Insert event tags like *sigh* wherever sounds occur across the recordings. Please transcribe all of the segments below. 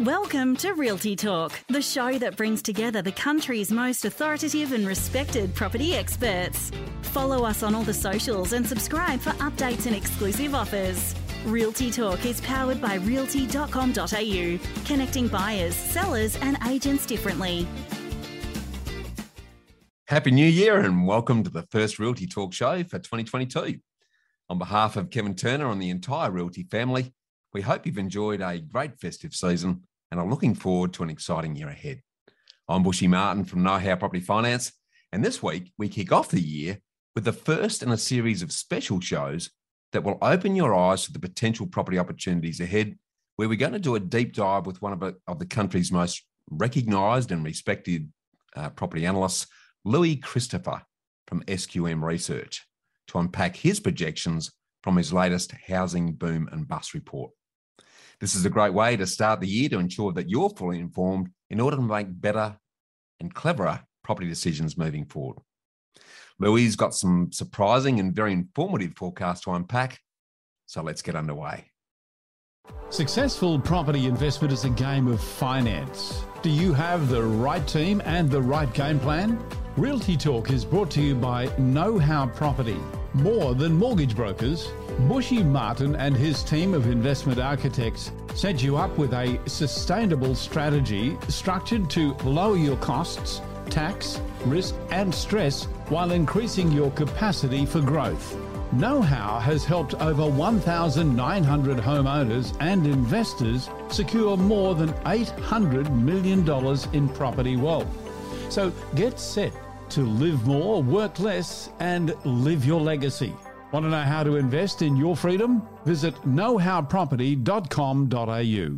Welcome to Realty Talk, the show that brings together the country's most authoritative and respected property experts. Follow us on all the socials and subscribe for updates and exclusive offers. Realty Talk is powered by realty.com.au, connecting buyers, sellers, and agents differently. Happy New Year and welcome to the first Realty Talk show for 2022. On behalf of Kevin Turner and the entire Realty family, we hope you've enjoyed a great festive season and are looking forward to an exciting year ahead. I'm Bushy Martin from Know How Property Finance, and this week we kick off the year with the first in a series of special shows that will open your eyes to the potential property opportunities ahead, where we're going to do a deep dive with one of, of the country's most recognised and respected uh, property analysts, Louis Christopher from SQM Research, to unpack his projections from his latest housing boom and bust report. This is a great way to start the year to ensure that you're fully informed in order to make better and cleverer property decisions moving forward. Louis got some surprising and very informative forecasts to unpack, so let's get underway. Successful property investment is a game of finance. Do you have the right team and the right game plan? Realty Talk is brought to you by Know How Property. More than mortgage brokers, Bushy Martin and his team of investment architects set you up with a sustainable strategy structured to lower your costs, tax, risk, and stress while increasing your capacity for growth. Know How has helped over 1,900 homeowners and investors secure more than $800 million in property wealth. So get set to live more, work less, and live your legacy. Want to know how to invest in your freedom? Visit knowhowproperty.com.au.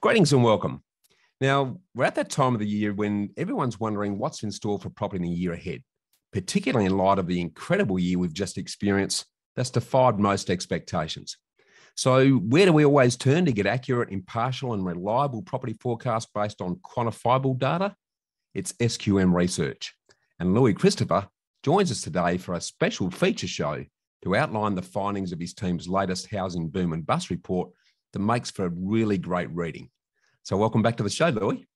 Greetings and welcome. Now, we're at that time of the year when everyone's wondering what's in store for property in the year ahead, particularly in light of the incredible year we've just experienced that's defied most expectations. So, where do we always turn to get accurate, impartial, and reliable property forecasts based on quantifiable data? It's SQM Research. And Louis Christopher joins us today for a special feature show to outline the findings of his team's latest housing boom and bust report that makes for a really great reading. So, welcome back to the show, Louis.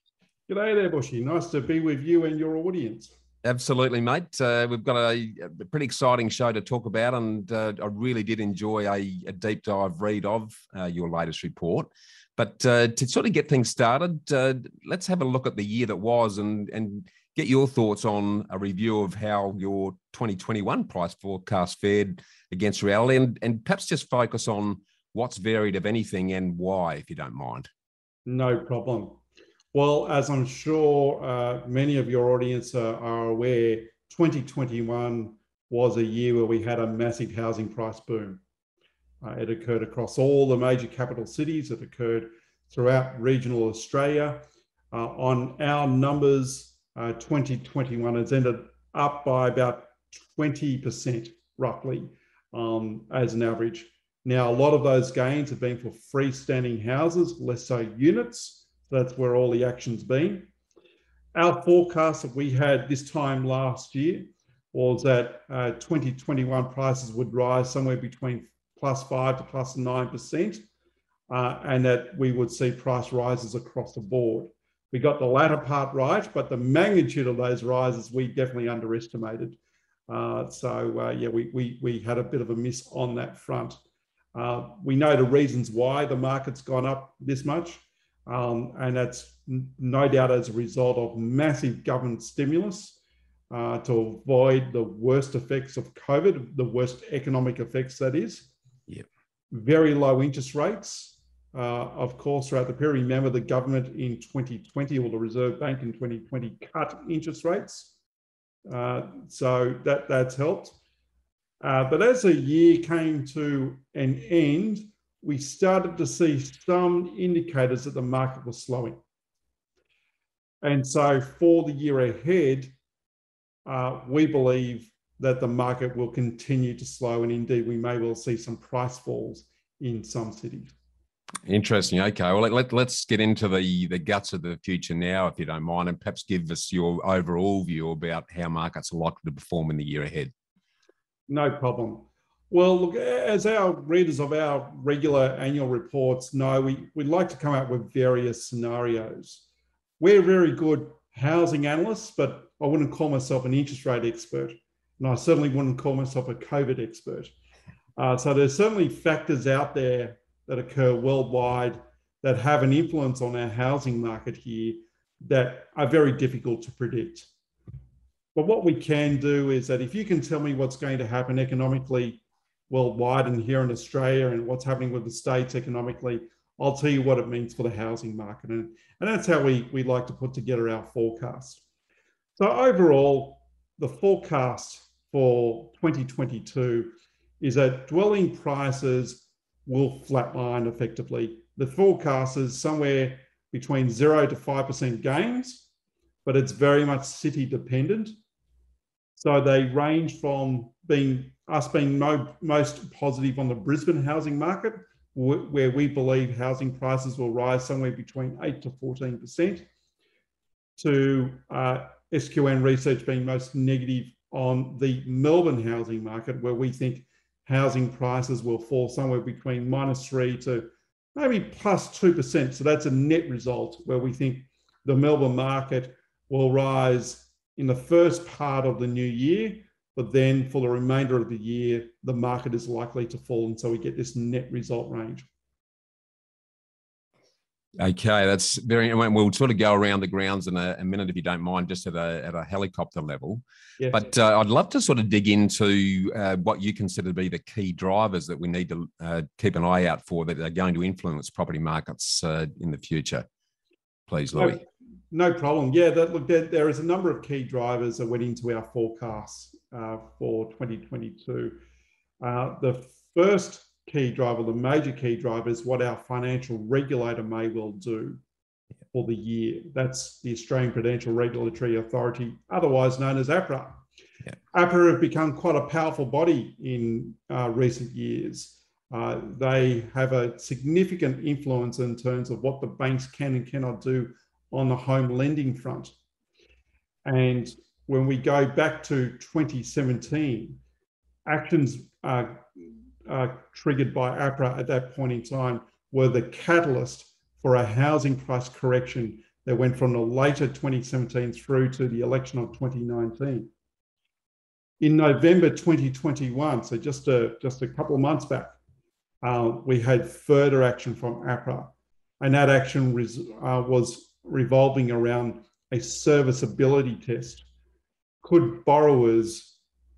G'day there, Bushy. Nice to be with you and your audience. Absolutely, mate. Uh, we've got a, a, pretty exciting show to talk about, and uh, I really did enjoy a, a deep dive read of uh, your latest report. But uh, to sort of get things started, uh, let's have a look at the year that was and, and get your thoughts on a review of how your 2021 price forecast fared against reality and, and perhaps just focus on what's varied, if anything, and why, if you don't mind. No problem. Well, as I'm sure uh, many of your audience are, are aware, 2021 was a year where we had a massive housing price boom. Uh, it occurred across all the major capital cities. It occurred throughout regional Australia. Uh, on our numbers, uh, 2021 has ended up by about 20% roughly um, as an average. Now, a lot of those gains have been for freestanding houses, less so units. So that's where all the action's been. Our forecast that we had this time last year was that uh, 2021 prices would rise somewhere between plus five to plus nine percent, uh, and that we would see price rises across the board. We got the latter part right, but the magnitude of those rises we definitely underestimated. Uh, so uh, yeah, we, we we had a bit of a miss on that front. Uh, we know the reasons why the market's gone up this much, um, and that's no doubt as a result of massive government stimulus. Uh, to avoid the worst effects of COVID, the worst economic effects that is, Yep. Very low interest rates, uh, of course, throughout the period. Remember, the government in 2020 or the Reserve Bank in 2020 cut interest rates. Uh, so that, that's helped. Uh, but as the year came to an end, we started to see some indicators that the market was slowing. And so for the year ahead, uh, we believe that the market will continue to slow, and indeed, we may well see some price falls in some cities. Interesting. Okay. Well, let, let, us get into the, the guts of the future now, if you don't mind, and perhaps give us your overall view about how markets are likely to perform in the year ahead. No problem. Well, look, as our readers of our regular annual reports know, we, we'd like to come up with various scenarios. We're very good housing analysts, but I wouldn't call myself an interest rate expert. And I certainly wouldn't call myself a COVID expert. Uh, so there's certainly factors out there that occur worldwide that have an influence on our housing market here that are very difficult to predict. But what we can do is that if you can tell me what's going to happen economically worldwide and here in Australia and what's happening with the states economically, I'll tell you what it means for the housing market. And, and that's how we, we like to put together our forecast. So overall, the forecast for 2022 is that dwelling prices will flatline effectively. The forecast is somewhere between zero to 5% gains, but it's very much city dependent. So they range from being us being mo- most positive on the Brisbane housing market, w- where we believe housing prices will rise somewhere between 8 to 14%, to uh, SQM research being most negative on the Melbourne housing market, where we think housing prices will fall somewhere between minus 3 to maybe plus 2%. So that's a net result where we think the Melbourne market will rise in the first part of the new year, but then for the remainder of the year, the market is likely to fall. And so we get this net result range. Okay, that's very. We'll sort of go around the grounds in a, a minute, if you don't mind, just at a, at a helicopter level. But uh, I'd love to sort of dig into uh, what you consider to be the key drivers that we need to uh, keep an eye out for that are going to influence property markets uh, in the future. Please, Louis. No, no problem. Yeah, that, look, there, there is a number of key drivers that went into our forecasts uh, for 2022. Uh, the first key driver, the major key driver is what our financial regulator may well do for the year. That's the Australian Prudential Regulatory Authority, otherwise known as APRA. Yeah. APRA have become quite a powerful body in uh, recent years. Uh, they have a significant influence in terms of what the banks can and cannot do on the home lending front. And when we go back to 2017, actions uh, uh, triggered by APRA at that point in time were the catalyst for a housing price correction that went from the later 2017 through to the election of 2019. In November 2021, so just a, just a couple of months back, uh, we had further action from APRA, and that action res, uh, was revolving around a serviceability test. Could borrowers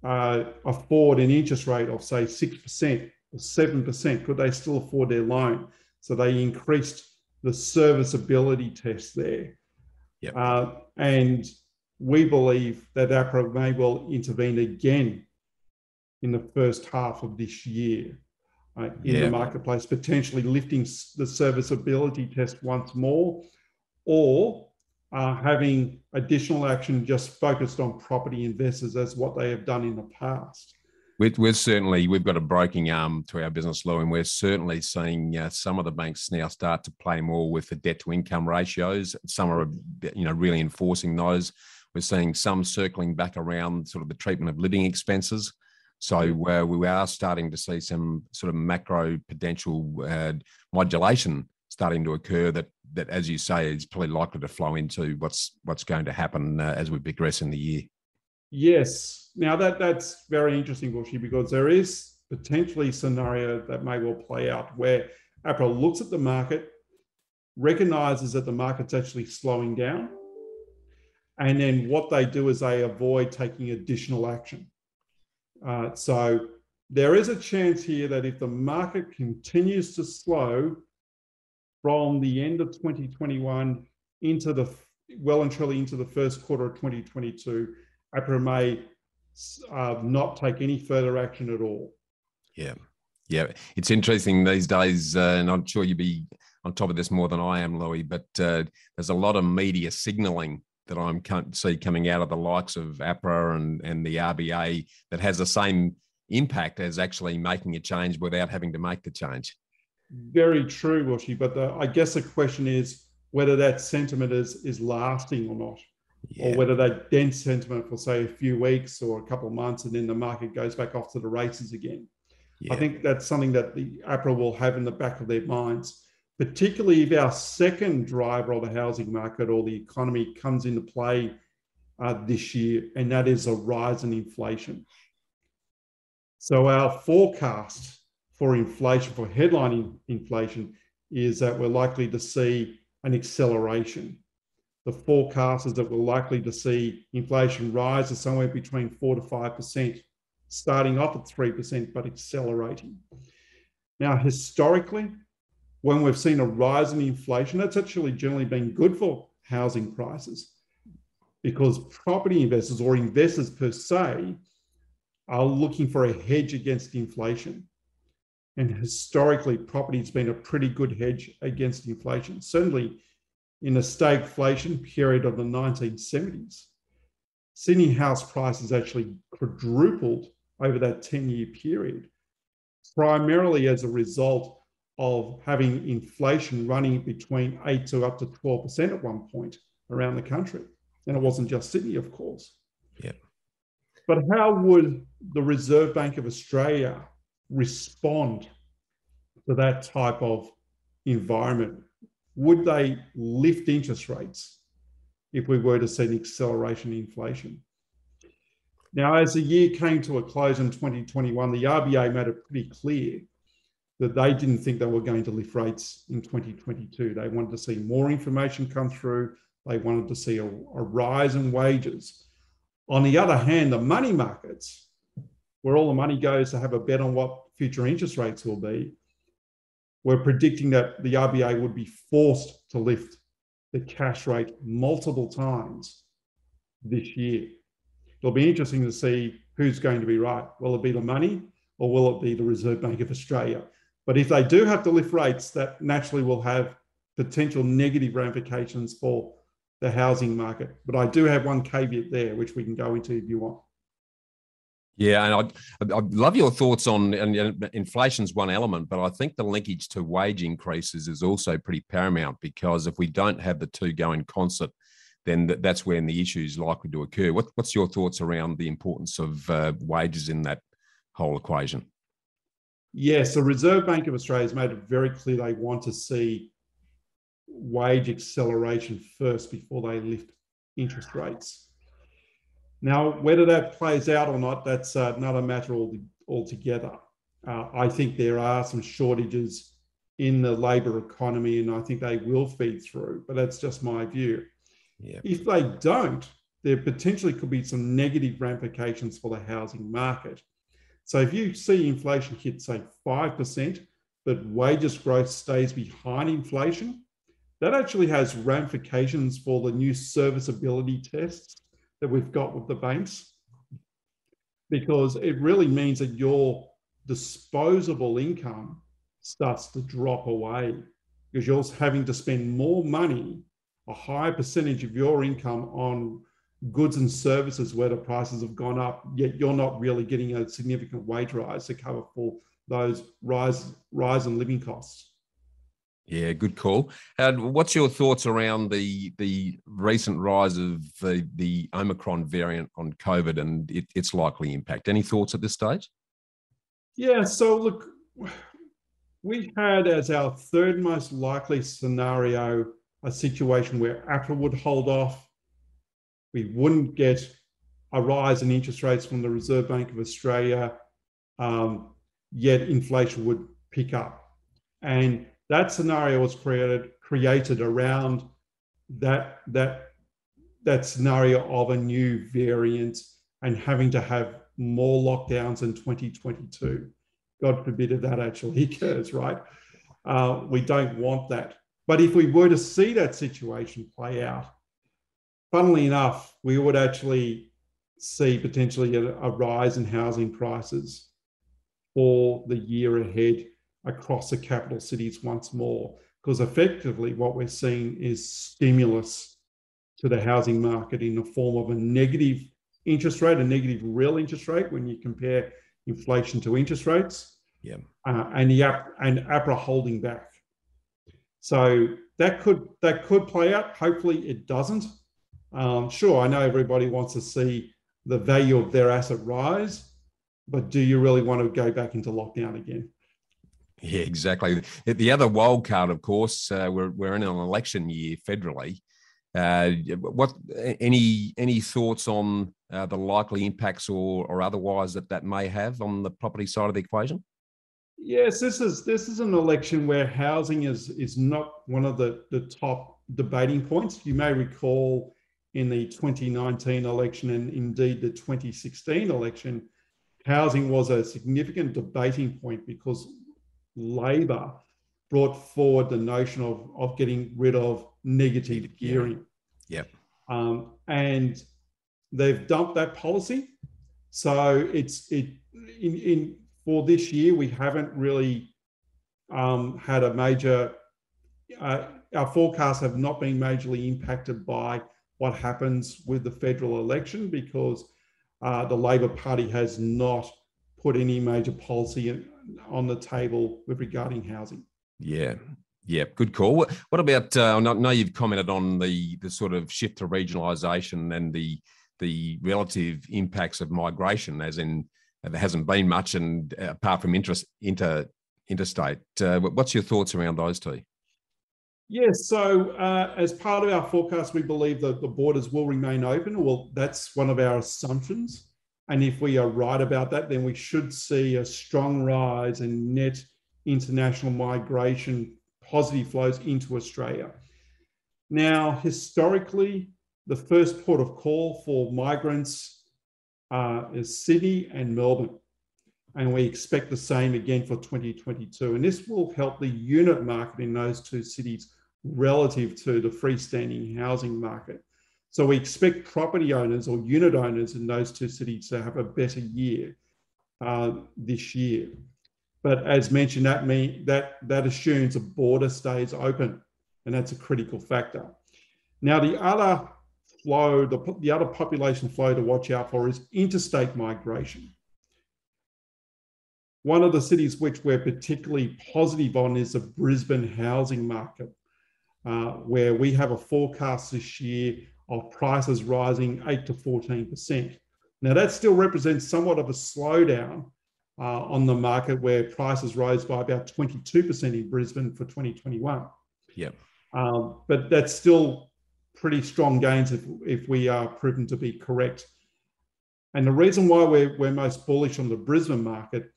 uh, afford an interest rate of, say, 6% or 7%, could they still afford their loan? So they increased the serviceability test there. Yep. Uh, and we believe that APRA may well intervene again in the first half of this year uh, in the marketplace, potentially lifting the serviceability test once more, or uh, having additional action just focused on property investors as what they have done in the past. We're, we're certainly we've got a breaking arm to our business law, and we're certainly seeing uh, some of the banks now start to play more with the debt to income ratios. Some are, you know, really enforcing those. We're seeing some circling back around sort of the treatment of living expenses. So uh, we are starting to see some sort of macro potential uh, modulation starting to occur that that as you say is probably likely to flow into what's what's going to happen uh, as we progress in the year. Yes. Now that that's very interesting Bushy, because there is potentially scenario that may well play out where APRA looks at the market recognizes that the market's actually slowing down and then what they do is they avoid taking additional action. Uh, so there is a chance here that if the market continues to slow from the end of 2021 into the well and truly into the first quarter of 2022, APRA may uh, not take any further action at all. Yeah. Yeah, it's interesting these days, uh, and I'm sure you'd be on top of this more than I am, Louis. But uh, there's a lot of media signalling that I'm see coming out of the likes of APRA and and the RBA that has the same impact as actually making a change without having to make the change very true, Bushy. But the, I guess the question is whether that sentiment is is lasting or not, yeah. or whether that dense sentiment for say a few weeks or a couple of months, and then the market goes back off to the races again. Yeah. I think that's something that the APRA will have in the back of their minds, particularly if our second driver of the housing market or the economy comes into play uh, this year, and that is a rise in inflation. So our forecast for inflation, for headline inflation, is that we're likely to see an acceleration. The forecast is that we're likely to see inflation rise to somewhere between 4 to 5%, starting off at 3%, but accelerating. Now, historically, when we've seen a rise in inflation, that's actually generally been good for housing prices because property investors or investors per se are looking for a hedge against inflation. And historically, property has been a pretty good hedge against inflation. Certainly, in the stagflation period of the 1970s, Sydney house prices actually quadrupled over that 10 year period, primarily as a result of having inflation running between 8 to up to 12% at one point around the country. And it wasn't just Sydney, of course. Yeah. But how would the Reserve Bank of Australia respond to that type of environment? Would they lift interest rates if we were to see an acceleration in inflation? Now, as the year came to a close in 2021, the RBA made it pretty clear that they didn't think they were going to lift rates in 2022. They wanted to see more information come through. They wanted to see a, a rise in wages. On the other hand, the money markets, where all the money goes to have a bet on what future interest rates will be, we're predicting that the RBA would be forced to lift the cash rate multiple times this year. It'll be interesting to see who's going to be right. Will it be the money or will it be the Reserve Bank of Australia? But if they do have to lift rates, that naturally will have potential negative ramifications for the housing market. But I do have one caveat there, which we can go into if you want. Yeah, and I I love your thoughts on and inflation's one element, but I think the linkage to wage increases is also pretty paramount because if we don't have the two go in concert, then that's when the issue is likely to occur. What, what's your thoughts around the importance of uh, wages in that whole equation? Yes, the Reserve Bank of Australia has made it very clear they want to see wage acceleration first before they lift interest rates. Now, whether that plays out or not, that's uh, another matter altogether. Uh, I think there are some shortages in the labour economy, and I think they will feed through, but that's just my view. Yeah. If they don't, there potentially could be some negative ramifications for the housing market. So if you see inflation hit, say, 5%, but wages growth stays behind inflation, that actually has ramifications for the new serviceability tests that we've got with the banks because it really means that your disposable income starts to drop away because you're having to spend more money a higher percentage of your income on goods and services where the prices have gone up, yet you're not really getting a significant wage rise to cover for those rise rise in living costs. Yeah, good call. And what's your thoughts around the the recent rise of the, the Omicron variant on COVID and it, its likely impact? Any thoughts at this stage? Yeah, so look, we had as our third most likely scenario a situation where APRA would hold off. We wouldn't get a rise in interest rates from the Reserve Bank of Australia, um, yet inflation would pick up. And that scenario was created created around that that that scenario of a new variant and having to have more lockdowns in 2022. God forbid if that actually *laughs* occurs, right? Uh, we don't want that. But if we were to see that situation play out, funnily enough, we would actually see potentially a, a rise in housing prices for the year ahead across the capital cities once more. Because effectively, what we're seeing is stimulus to the housing market in the form of a negative interest rate, a negative real interest rate when you compare inflation to interest rates. Yeah. Uh, and the and APRA holding back. So that could that could play out. Hopefully, it doesn't. Um, sure, I know everybody wants to see the value of their asset rise, but do you really want to go back into lockdown again? Yeah, exactly. The other wild card, of course, uh, we're we're in an election year federally. Uh, what any any thoughts on uh, the likely impacts or or otherwise that that may have on the property side of the equation? Yes, this is this is an election where housing is is not one of the the top debating points. You may recall in the 2019 election and indeed the 2016 election, housing was a significant debating point because Labor brought forward the notion of, of getting rid of negative gearing. Yep. Um, and they've dumped that policy. So it's it in, in for this year we haven't really um, had a major. Uh, our forecasts have not been majorly impacted by what happens with the federal election because uh, the Labor Party has not put any major policy in, on the table with regarding housing. Yeah. Yeah, good call. What, what about? Uh, I know you've commented on the the sort of shift to regionalisation and the the relative impacts of migration, as in there hasn't been much, and uh, apart from interest inter interstate, uh, what's your thoughts around those two? Yes, so uh, as part of our forecast, we believe that the borders will remain open. Well, that's one of our assumptions. And if we are right about that, then we should see a strong rise in net international migration, positive flows into Australia. Now, historically, the first port of call for migrants uh, is Sydney and Melbourne. And we expect the same again for 2022. And this will help the unit market in those two cities relative to the freestanding housing market. So we expect property owners or unit owners in those two cities to have a better year uh, this year. But as mentioned, that mean that that assumes a border stays open, and that's a critical factor. Now, the other flow, the, the other population flow to watch out for is interstate migration. One of the cities which we're particularly positive on is the Brisbane housing market, uh, where we have a forecast this year of prices rising 8 to 14%. Now, that still represents somewhat of a slowdown uh, on the market where prices rose by about 22% in Brisbane for 2021. Yep. Um, but that's still pretty strong gains if, if we are proven to be correct. And the reason why we're, we're most bullish on the Brisbane market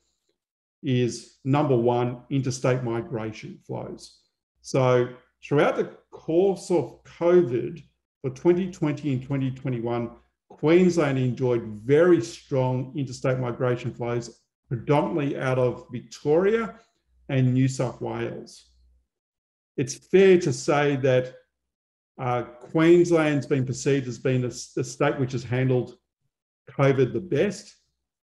is number one, interstate migration flows. So throughout the course of COVID, for 2020 and 2021, Queensland enjoyed very strong interstate migration flows, predominantly out of Victoria and New South Wales. It's fair to say that uh, Queensland's been perceived as being a, the state which has handled COVID the best.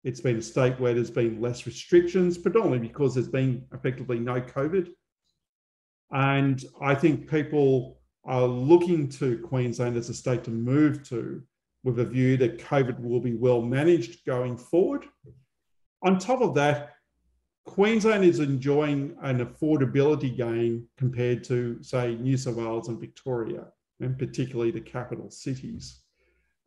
It's been a state where there's been less restrictions, predominantly because there's been effectively no COVID. And I think people are looking to Queensland as a state to move to with a view that COVID will be well managed going forward. On top of that, Queensland is enjoying an affordability gain compared to, say, New South Wales and Victoria, and particularly the capital cities.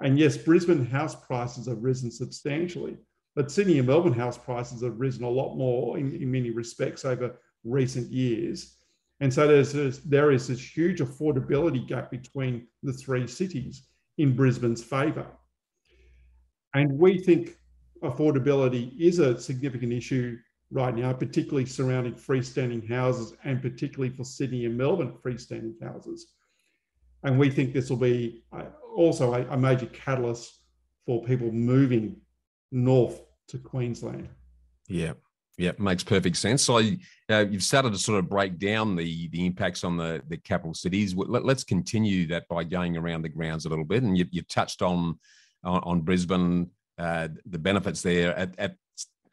And yes, Brisbane house prices have risen substantially, but Sydney and Melbourne house prices have risen a lot more in, in many respects over recent years. And so there's this, there is this huge affordability gap between the three cities in Brisbane's favour. And we think affordability is a significant issue right now, particularly surrounding freestanding houses and particularly for Sydney and Melbourne freestanding houses. And we think this will be also a, a major catalyst for people moving north to Queensland. Yeah. Yeah, makes perfect sense. So uh, you've started to sort of break down the the impacts on the the capital cities. Let, us continue that by going around the grounds a little bit. And you, you touched on, on, on Brisbane, uh, the benefits there at, at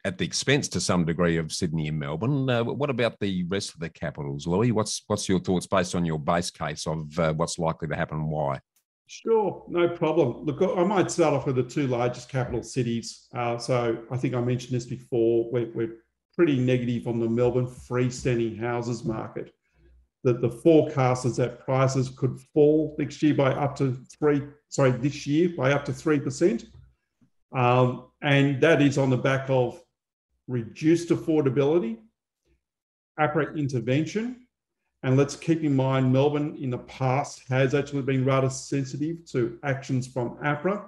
at the expense to some degree of Sydney and Melbourne. Uh, what about the rest of the capitals, Louis? What's what's your thoughts based on your base case of uh, what's likely to happen and why? Sure, no problem. Look, I might start off with the two largest capital cities. Uh, so I think I mentioned this before. We're, we're pretty negative on the Melbourne freestanding houses market. That the forecast is that prices could fall next year by up to three, sorry, this year by up to 3%. Um, and that is on the back of reduced affordability, APRA intervention. And let's keep in mind, Melbourne in the past has actually been rather sensitive to actions from APRA.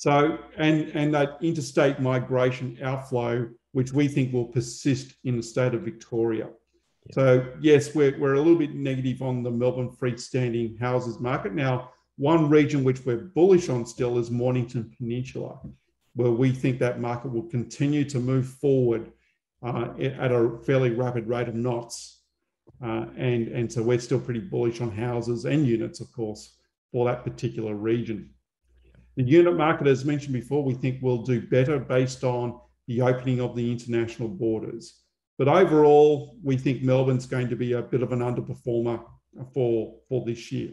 So, and, and that interstate migration outflow, which we think will persist in the state of Victoria. So, yes, we're, we're a little bit negative on the Melbourne freestanding houses market. Now, one region which we're bullish on still is Mornington Peninsula, where we think that market will continue to move forward uh, at a fairly rapid rate of knots. Uh, and, and so we're still pretty bullish on houses and units, of course, for that particular region. The unit market, as mentioned before, we think will do better based on the opening of the international borders. But overall, we think Melbourne's going to be a bit of an underperformer for, for this year.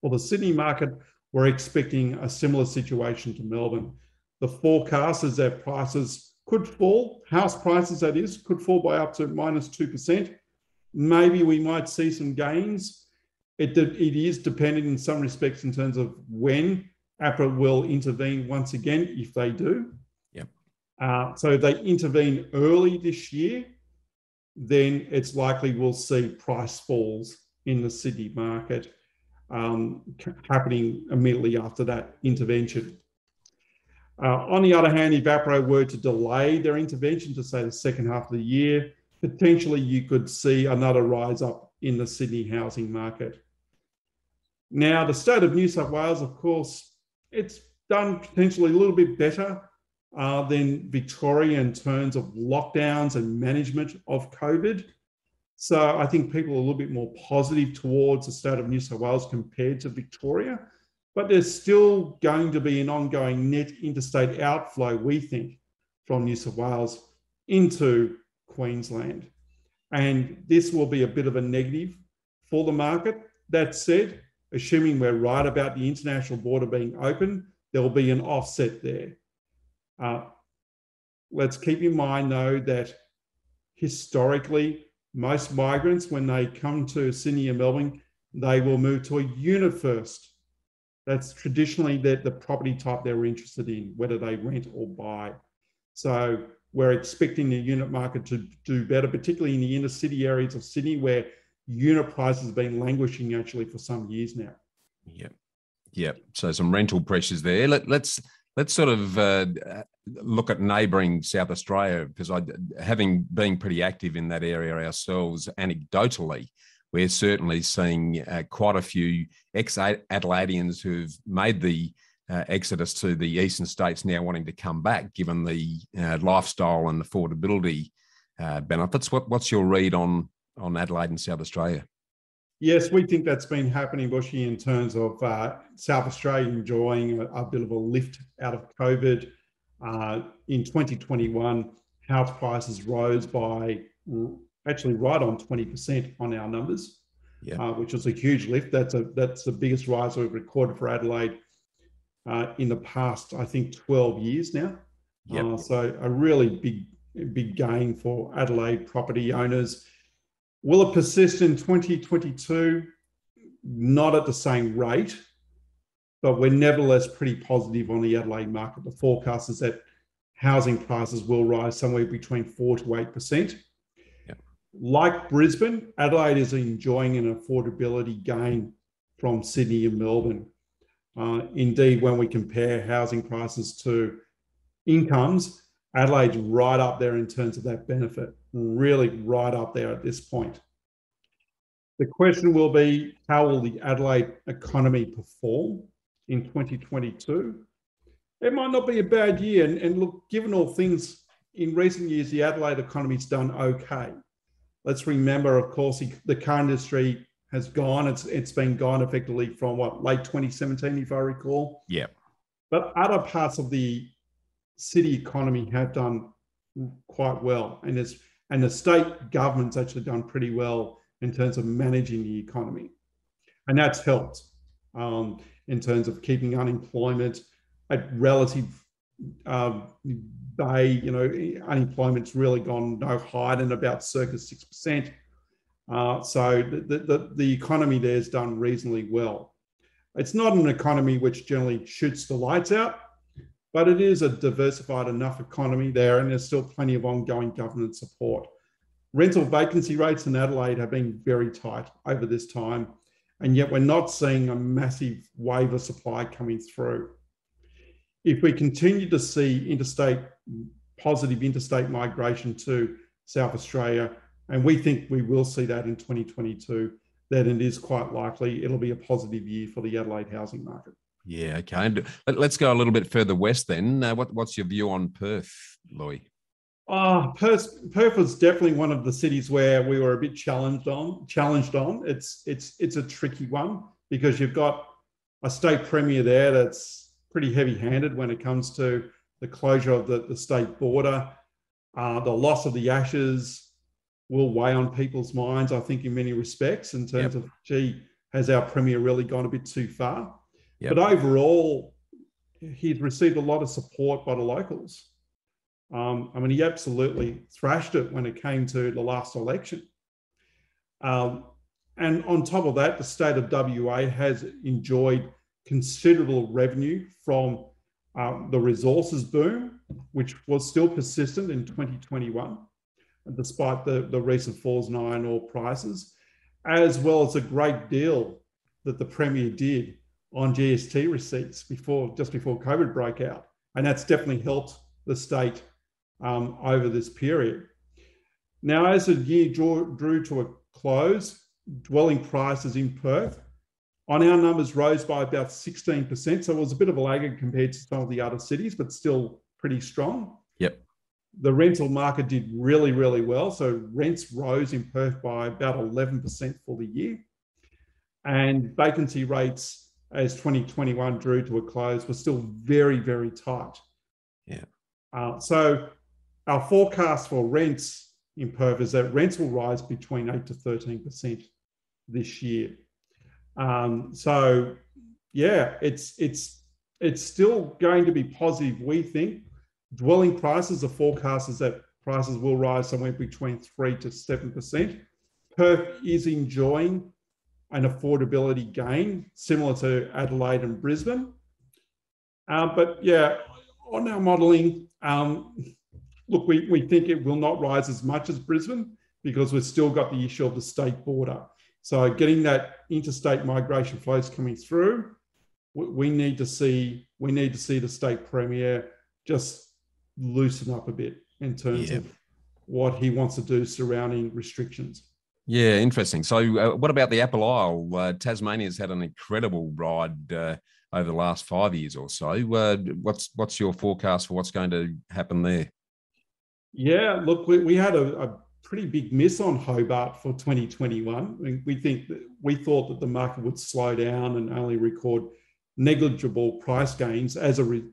For the Sydney market, we're expecting a similar situation to Melbourne. The forecast is that prices could fall, house prices that is, could fall by up to minus 2%. Maybe we might see some gains. It, it is dependent in some respects in terms of when APRA will intervene once again, if they do. Yep. Uh, so if they intervene early this year, then it's likely we'll see price falls in the Sydney market um, happening immediately after that intervention. Uh, on the other hand, if APRA were to delay their intervention to say the second half of the year, potentially you could see another rise up in the Sydney housing market. Now, the state of New South Wales, of course, it's done potentially a little bit better uh, than Victoria in terms of lockdowns and management of COVID. So I think people are a little bit more positive towards the state of New South Wales compared to Victoria. But there's still going to be an ongoing net interstate outflow, we think, from New South Wales into Queensland. And this will be a bit of a negative for the market. That said, assuming we're right about the international border being open, there will be an offset there. Uh, let's keep in mind, though, that historically, most migrants, when they come to Sydney and Melbourne, they will move to a unit first. That's traditionally the, the property type they're interested in, whether they rent or buy. So we're expecting the unit market to do better, particularly in the inner city areas of Sydney, where unit prices have been languishing actually for some years now. Yep. Yep. So some rental pressures there. Let, let's let's sort of uh, look at neighbouring South Australia because I, having been pretty active in that area ourselves, anecdotally, we're certainly seeing uh, quite a few ex-Adelaideans who've made the uh, exodus to the eastern states now wanting to come back, given the uh, lifestyle and affordability uh, benefits. What, what's your read on on Adelaide and South Australia? Yes, we think that's been happening, Bushy, in terms of uh, South Australia enjoying a, a, bit of a lift out of COVID. Uh, in 2021, house prices rose by actually right on 20% on our numbers, yeah. uh, which was a huge lift. That's a that's the biggest rise we've recorded for Adelaide uh, in the past, I think, 12 years now. Yep. Uh, so a really big big gain for Adelaide property owners Will it persist in 2022? Not at the same rate, but we're nevertheless pretty positive on the Adelaide market. The forecast is that housing prices will rise somewhere between 4 to 8%. Like Brisbane, Adelaide is enjoying an affordability gain from Sydney and Melbourne. Uh, indeed, when we compare housing prices to incomes, Adelaide's right up there in terms of that benefit, really right up there at this point. The question will be how will the Adelaide economy perform in 2022? It might not be a bad year. And, and look, given all things in recent years, the Adelaide economy's done okay. Let's remember, of course, the car industry has gone. It's it's been gone effectively from what late 2017, if I recall. Yeah. But other parts of the city economy have done quite well, and it's and the state government's actually done pretty well in terms of managing the economy, and that's helped um, in terms of keeping unemployment at relative um, bay. You know, unemployment's really gone no higher than about circa six percent. Uh, so the, the, the economy there has done reasonably well. It's not an economy which generally shoots the lights out, but it is a diversified enough economy there, and there's still plenty of ongoing government support. Rental vacancy rates in Adelaide have been very tight over this time, and yet we're not seeing a massive wave of supply coming through. If we continue to see interstate positive interstate migration to South Australia, and we think we will see that in 2022, then it is quite likely it'll be a positive year for the Adelaide housing market. Yeah, okay. And let's go a little bit further west then. Uh, what, what's your view on Perth, Louis? Oh, Perth, Perth was definitely one of the cities where we were a bit challenged on. Challenged on. It's it's it's a tricky one because you've got a state premier there that's pretty heavy-handed when it comes to the closure of the, the state border. Uh, the loss of the ashes will weigh on people's minds, I think, in many respects, in terms yep. of, gee, has our premier really gone a bit too far? Yep. But overall, he's received a lot of support by the locals. Um, I mean, he absolutely thrashed it when it came to the last election. Um, and on top of that, the state of WA has enjoyed considerable revenue from um, the resources boom, which was still persistent in 2021, despite the, the recent falls in iron ore prices, as well as a great deal that the Premier did on GST receipts before just before COVID broke out. And that's definitely helped the state um, over this period. Now, as the year drew, drew to a close, dwelling prices in Perth on our numbers rose by about 16%. So it was a bit of a laggard compared to some of the other cities, but still pretty strong. Yep. The rental market did really, really well. So rents rose in Perth by about 11% for the year. And vacancy rates as 2021 drew to a close were still very, very tight. Yeah. Uh, so our forecast for rents in Perth is that rents will rise between 8 to 13% this year. Um, so yeah, it's it's it's still going to be positive. We think dwelling prices are forecast is that prices will rise somewhere between three to seven percent. Perth is enjoying an affordability gain similar to Adelaide and Brisbane. Uh, but yeah, on our modelling, um, look, we, we think it will not rise as much as Brisbane because we've still got the issue of the state border. So getting that interstate migration flows coming through, we need to see we need to see the state premier just loosen up a bit in terms yeah. of what he wants to do surrounding restrictions. Yeah, interesting. So, uh, what about the Apple Isle? Uh, Tasmania's had an incredible ride uh, over the last five years or so. Uh, what's what's your forecast for what's going to happen there? Yeah, look, we, we had a, a pretty big miss on Hobart for 2021. We think that we thought that the market would slow down and only record negligible price gains. As a re-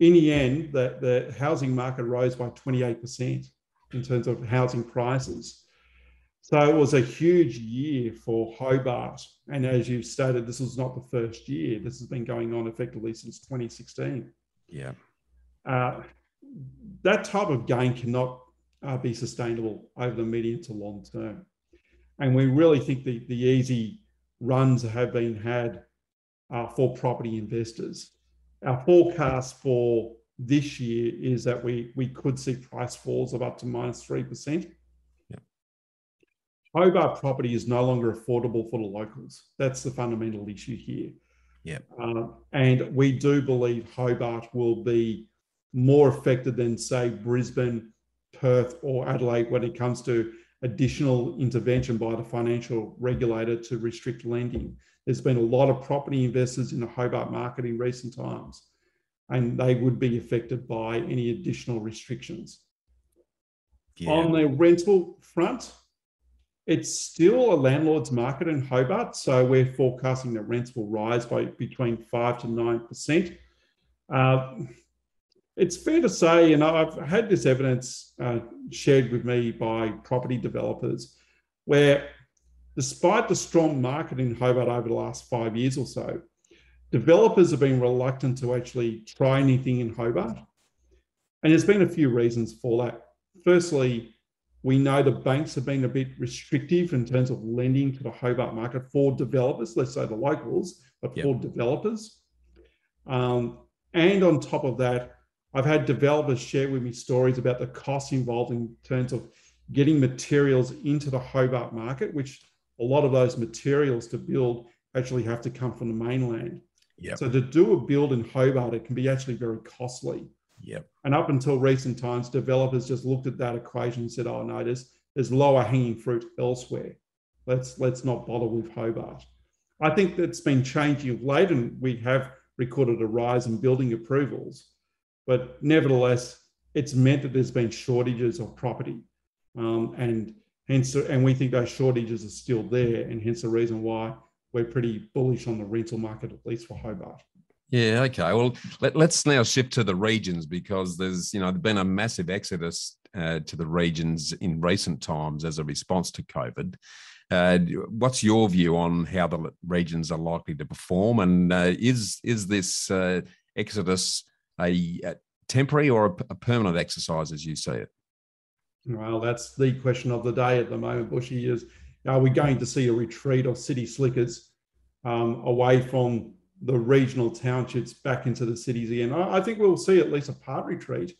in the end, the, the housing market rose by 28% in terms of housing prices. So it was a huge year for Hobart. And as you've stated, this was not the first year. This has been going on effectively since 2016. Yeah. Uh, that type of gain cannot uh, be sustainable over the medium to long term. And we really think the, the easy runs have been had uh, for property investors. Our forecast for this year is that we, we could see price falls of up to minus 3%. Hobart property is no longer affordable for the locals. That's the fundamental issue here. Yeah. Uh, and we do believe Hobart will be more affected than, say, Brisbane Perth or Adelaide when it comes to additional intervention by the financial regulator to restrict lending. There's been a lot of property investors in the Hobart market in recent times, and they would be affected by any additional restrictions. Yeah. On the rental front, it's still a landlord's market in Hobart, so we're forecasting that rents will rise by between five to nine percent. Uh, it's fair to say, and I've had this evidence uh, shared with me by property developers, where despite the strong market in Hobart over the last five years or so, developers have been reluctant to actually try anything in Hobart. And there's been a few reasons for that. Firstly, we know the banks have been a bit restrictive in terms of lending to the Hobart market for developers, let's say the locals, but yep. for developers. Um, and on top of that, I've had developers share with me stories about the costs involved in terms of getting materials into the Hobart market, which a lot of those materials to build actually have to come from the mainland. Yep. So to do a build in Hobart, it can be actually very costly. Yep. And up until recent times, developers just looked at that equation and said, "Oh no, there's there's lower hanging fruit elsewhere. Let's let's not bother with Hobart." I think that's been changing of late, and we have recorded a rise in building approvals. But nevertheless, it's meant that there's been shortages of property, um, and hence, and we think those shortages are still there, and hence the reason why we're pretty bullish on the rental market, at least for Hobart. Yeah. Okay. Well, let, us now shift to the regions because there's you know there's been a massive exodus uh, to the regions in recent times as a response to COVID. Uh, what's your view on how the regions are likely to perform, and uh, is is this uh, exodus a, a, temporary or a, a, permanent exercise as you see it? Well, that's the question of the day at the moment, Bushy. Is are we going to see a retreat of city slickers um, away from the regional townships back into the cities again? I, think we'll see at least a part retreat,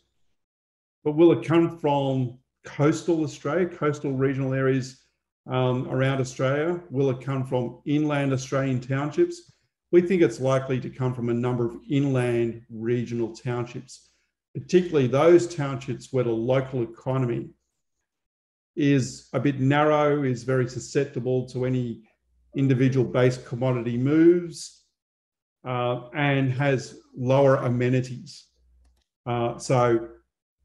but will it come from coastal Australia, coastal regional areas? um, around Australia? Will it come from inland Australian townships? We think it's likely to come from a number of inland regional townships, particularly those townships where the local economy is a bit narrow, is very susceptible to any individual based commodity moves, uh, and has lower amenities. Uh, so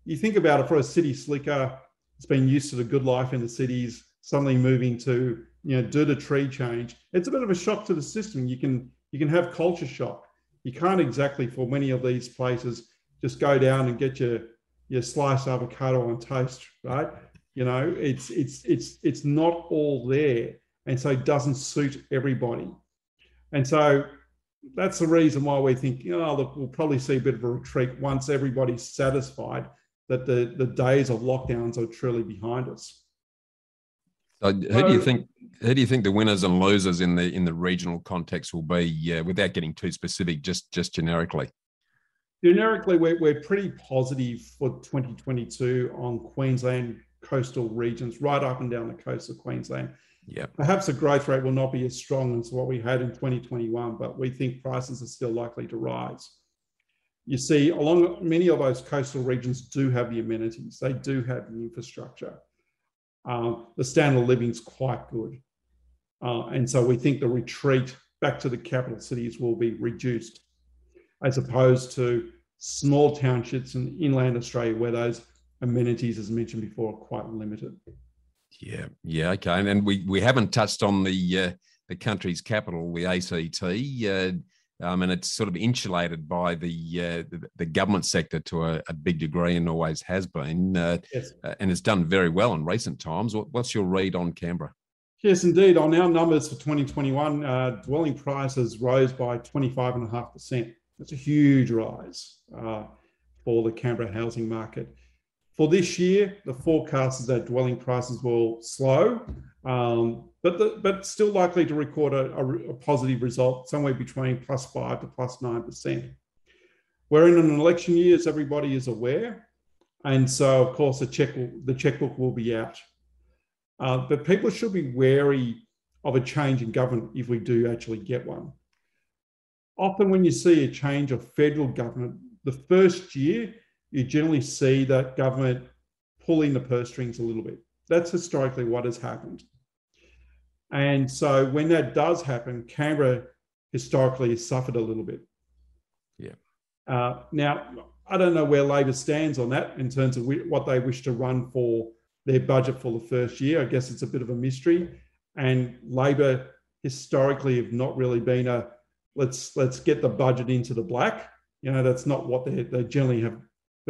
you think about it for a city slicker, it's been used to the good life in the cities, suddenly moving to you know do the tree change it's a bit of a shock to the system. You can you can have culture shock. You can't exactly for many of these places just go down and get your your sliced avocado on toast right? You know it's it's it's it's not all there and so it doesn't suit everybody. And so that's the reason why we think you know look we'll probably see a bit of a retreat once everybody's satisfied that the the days of lockdowns are truly behind us so who do you think? Who do you think the winners and losers in the in the regional context will be? Uh, without getting too specific, just just generically. Generically, we're, we're pretty positive for 2022 on Queensland coastal regions, right up and down the coast of Queensland. Yeah. Perhaps the growth rate will not be as strong as what we had in 2021, but we think prices are still likely to rise. You see, along many of those coastal regions do have the amenities, they do have the infrastructure um, the standard of living is quite good. Uh, and so we think the retreat back to the capital cities will be reduced as opposed to small townships in inland Australia where those amenities, as mentioned before, are quite limited. Yeah, yeah, okay. And then we, we haven't touched on the uh, the country's capital, the ACT. Uh, um, and it's sort of insulated by the uh, the, the, government sector to a, a, big degree and always has been, uh, yes. uh, and it's done very well in recent times. What, what's your read on Canberra? Yes, indeed. On our numbers for 2021, uh, dwelling prices rose by 25.5%. That's a huge rise uh, for the Canberra housing market. For this year, the forecast is that dwelling prices will slow, um, but the, but still likely to record a, a, a, positive result somewhere between plus five to plus nine percent. We're in an election year, as everybody is aware, and so of course the check the checkbook will be out. Uh, but people should be wary of a change in government if we do actually get one. Often, when you see a change of federal government, the first year you generally see that government pulling the purse strings a little bit. That's historically what has happened. And so when that does happen, Canberra historically has suffered a little bit. Yeah. Uh, now, I don't know where Labor stands on that in terms of what they wish to run for their budget for the first year. I guess it's a bit of a mystery. And Labor historically have not really been a let's let's get the budget into the black. You know, that's not what they they generally have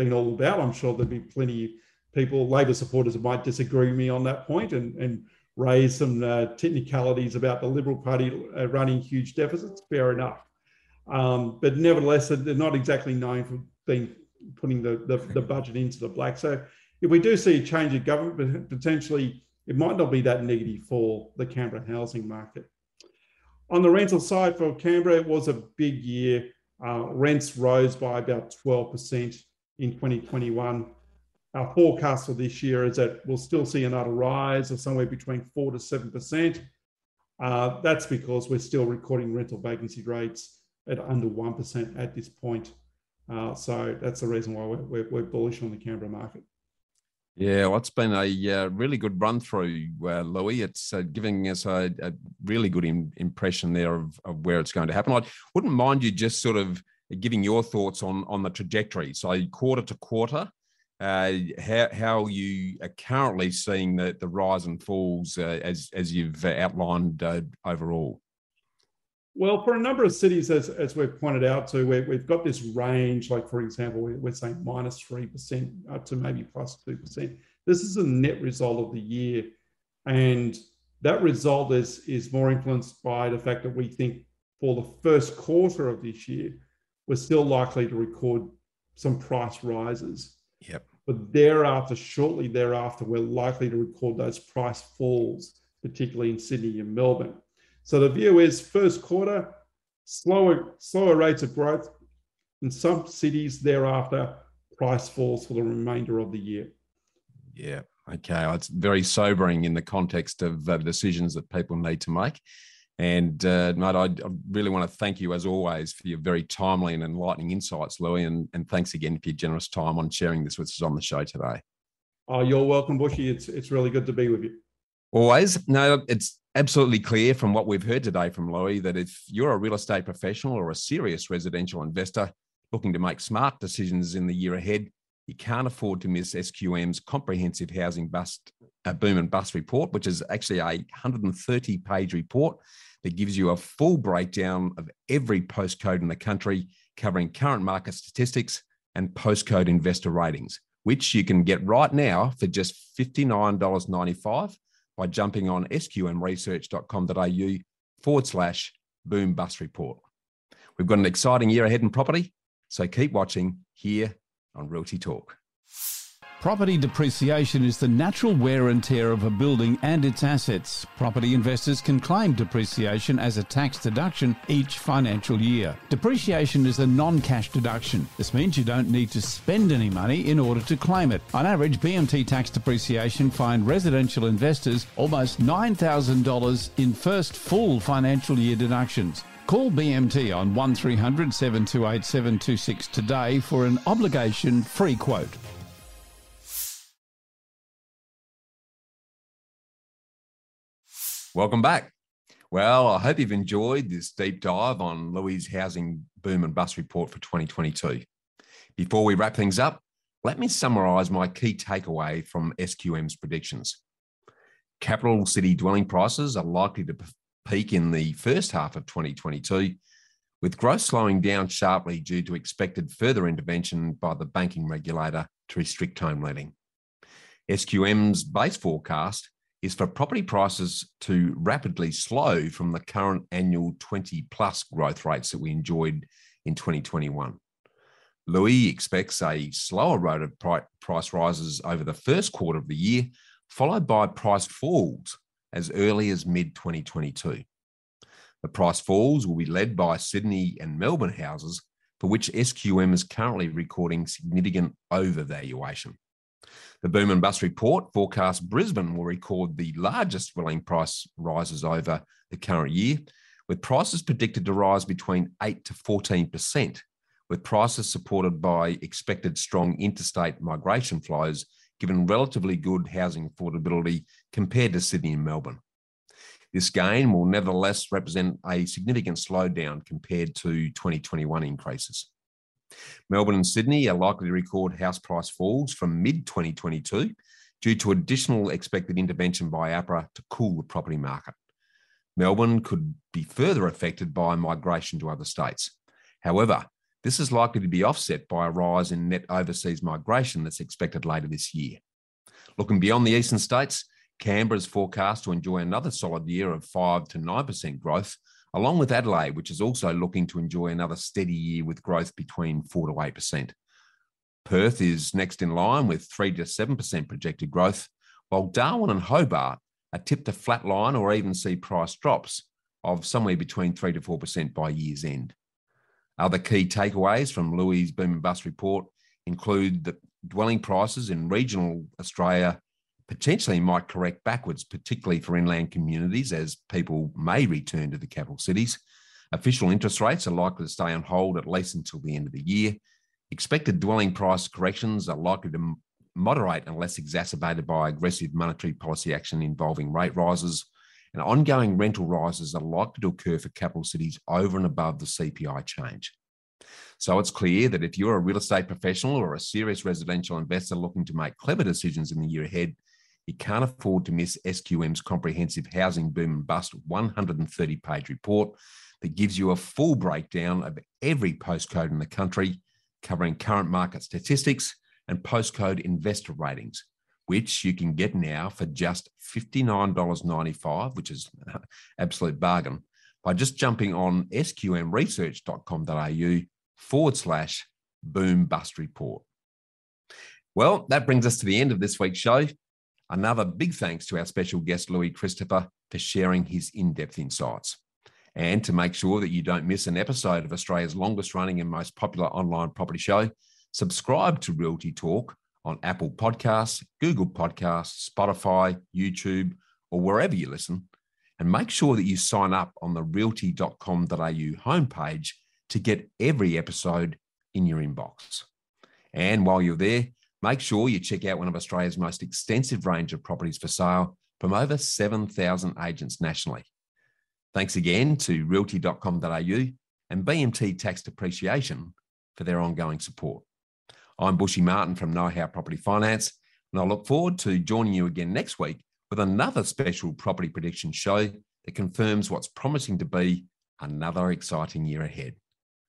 been all about. I'm sure there'll be plenty of people, Labor supporters, might disagree with me on that point and, and raise some uh, technicalities about the Liberal Party uh, running huge deficits. Fair enough. Um, but nevertheless, they're not exactly known for being putting the, the, the, budget into the black. So if we do see a change of government, potentially it might not be that negative for the Canberra housing market. On the rental side for Canberra, it was a big year. Uh, rents rose by about 12% in 2021. Our forecast for this year is that we'll still see another rise of somewhere between 4 to 7%. Uh, that's because we're still recording rental vacancy rates at under 1% at this point. Uh, so that's the reason why we're, we're, we're, bullish on the Canberra market. Yeah, well, it's been a uh, really good run through, uh, Louis. It's uh, giving us a, a really good impression there of, of, where it's going to happen. I wouldn't mind you just sort of giving your thoughts on on the trajectory. So quarter to quarter, uh, how how you are currently seeing the the rise and falls uh, as as you've outlined uh, overall. Well, for a number of cities, as, as we've pointed out to, we have got this range, like for example, we're, saying minus 3% up to maybe plus 2%. This is a net result of the year. And that result is, is more influenced by the fact that we think for the first quarter of this year, we're still likely to record some price rises. Yep. But thereafter, shortly thereafter, we're likely to record those price falls, particularly in Sydney and Melbourne. So the view is first quarter, slower, slower rates of growth. In some cities thereafter, price falls for the remainder of the year. Yeah. Okay. It's very sobering in the context of the decisions that people need to make. And uh, mate, I, I, really want to thank you as always for your very timely and enlightening insights, Louis, and, and thanks again for your generous time on sharing this with us on the show today. Oh, you're welcome, Bushy. It's it's really good to be with you. Always. No, it's absolutely clear from what we've heard today from Louis that if you're a real estate professional or a serious residential investor looking to make smart decisions in the year ahead, you can't afford to miss SQM's comprehensive housing bust, uh, boom and bust report, which is actually a 130 page report that gives you a full breakdown of every postcode in the country, covering current market statistics and postcode investor ratings, which you can get right now for just $59.95 by jumping on sqmresearch.com.au forward slash boom bust report. We've got an exciting year ahead in property, so keep watching here on Realty Talk. Property depreciation is the natural wear and tear of a building and its assets. Property investors can claim depreciation as a tax deduction each financial year. Depreciation is a non cash deduction. This means you don't need to spend any money in order to claim it. On average, BMT tax depreciation find residential investors almost $9,000 in first full financial year deductions. Call BMT on 1300 728 726 today for an obligation free quote. Welcome back. Well, I hope you've enjoyed this deep dive on Louis' housing boom and bust report for 2022. Before we wrap things up, let me summarise my key takeaway from SQM's predictions. Capital city dwelling prices are likely to peak in the first half of 2022, with growth slowing down sharply due to expected further intervention by the banking regulator to restrict home lending. SQM's base forecast is for property prices to rapidly slow from the current annual 20 plus growth rates that we enjoyed in 2021. Louis expects a slower rate of price rises over the first quarter of the year, followed by price falls as early as mid 2022. The price falls will be led by Sydney and Melbourne houses, for which SQM is currently recording significant overvaluation. The boom and bust report forecasts Brisbane will record the largest dwelling price rises over the current year, with prices predicted to rise between 8 to 14%, with prices supported by expected strong interstate migration flows, given relatively good housing affordability compared to Sydney and Melbourne. This gain will nevertheless represent a significant slowdown compared to 2021 increases. Melbourne and Sydney are likely to record house price falls from mid 2022 due to additional expected intervention by APRA to cool the property market. Melbourne could be further affected by migration to other states. However, this is likely to be offset by a rise in net overseas migration that's expected later this year. Looking beyond the eastern states, Canberra is forecast to enjoy another solid year of 5 to 9% growth, along with Adelaide, which is also looking to enjoy another steady year with growth between 4 to 8%. Perth is next in line with 3 to 7% projected growth, while Darwin and Hobart are tipped to flatline or even see price drops of somewhere between 3 to 4% by year's end. Other key takeaways from Louis' boom and bust report include that dwelling prices in regional Australia potentially might correct backwards, particularly for inland communities as people may return to the capital cities. Official interest rates are likely to stay on hold at least until the end of the year. Expected dwelling price corrections are likely to moderate unless exacerbated by aggressive monetary policy action involving rate rises. And ongoing rental rises are likely to occur for capital cities over and above the CPI change. So it's clear that if you're a real estate professional or a serious residential investor looking to make clever decisions in the year ahead, you can't afford to miss SQM's comprehensive housing boom and bust 130 page report that gives you a full breakdown of every postcode in the country, covering current market statistics and postcode investor ratings, which you can get now for just $59.95, which is an *laughs* absolute bargain, by just jumping on sqmresearch.com.au forward slash boom bust report. Well, that brings us to the end of this week's show. Another big thanks to our special guest, Louis Christopher, for sharing his in depth insights. And to make sure that you don't miss an episode of Australia's longest running and most popular online property show, subscribe to Realty Talk on Apple Podcasts, Google Podcasts, Spotify, YouTube, or wherever you listen. And make sure that you sign up on the realty.com.au homepage to get every episode in your inbox. And while you're there, make sure you check out one of Australia's most extensive range of properties for sale from over 7,000 agents nationally. Thanks again to realty.com.au and BMT Tax Depreciation for their ongoing support. I'm Bushy Martin from Know How Property Finance, and I look forward to joining you again next week with another special property prediction show that confirms what's promising to be another exciting year ahead.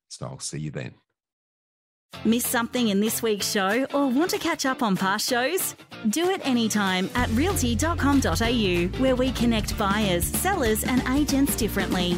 So I'll see you then. Miss something in this week's show or want to catch up on past shows? Do it anytime at realty.com.au, where we connect buyers, sellers, and agents differently.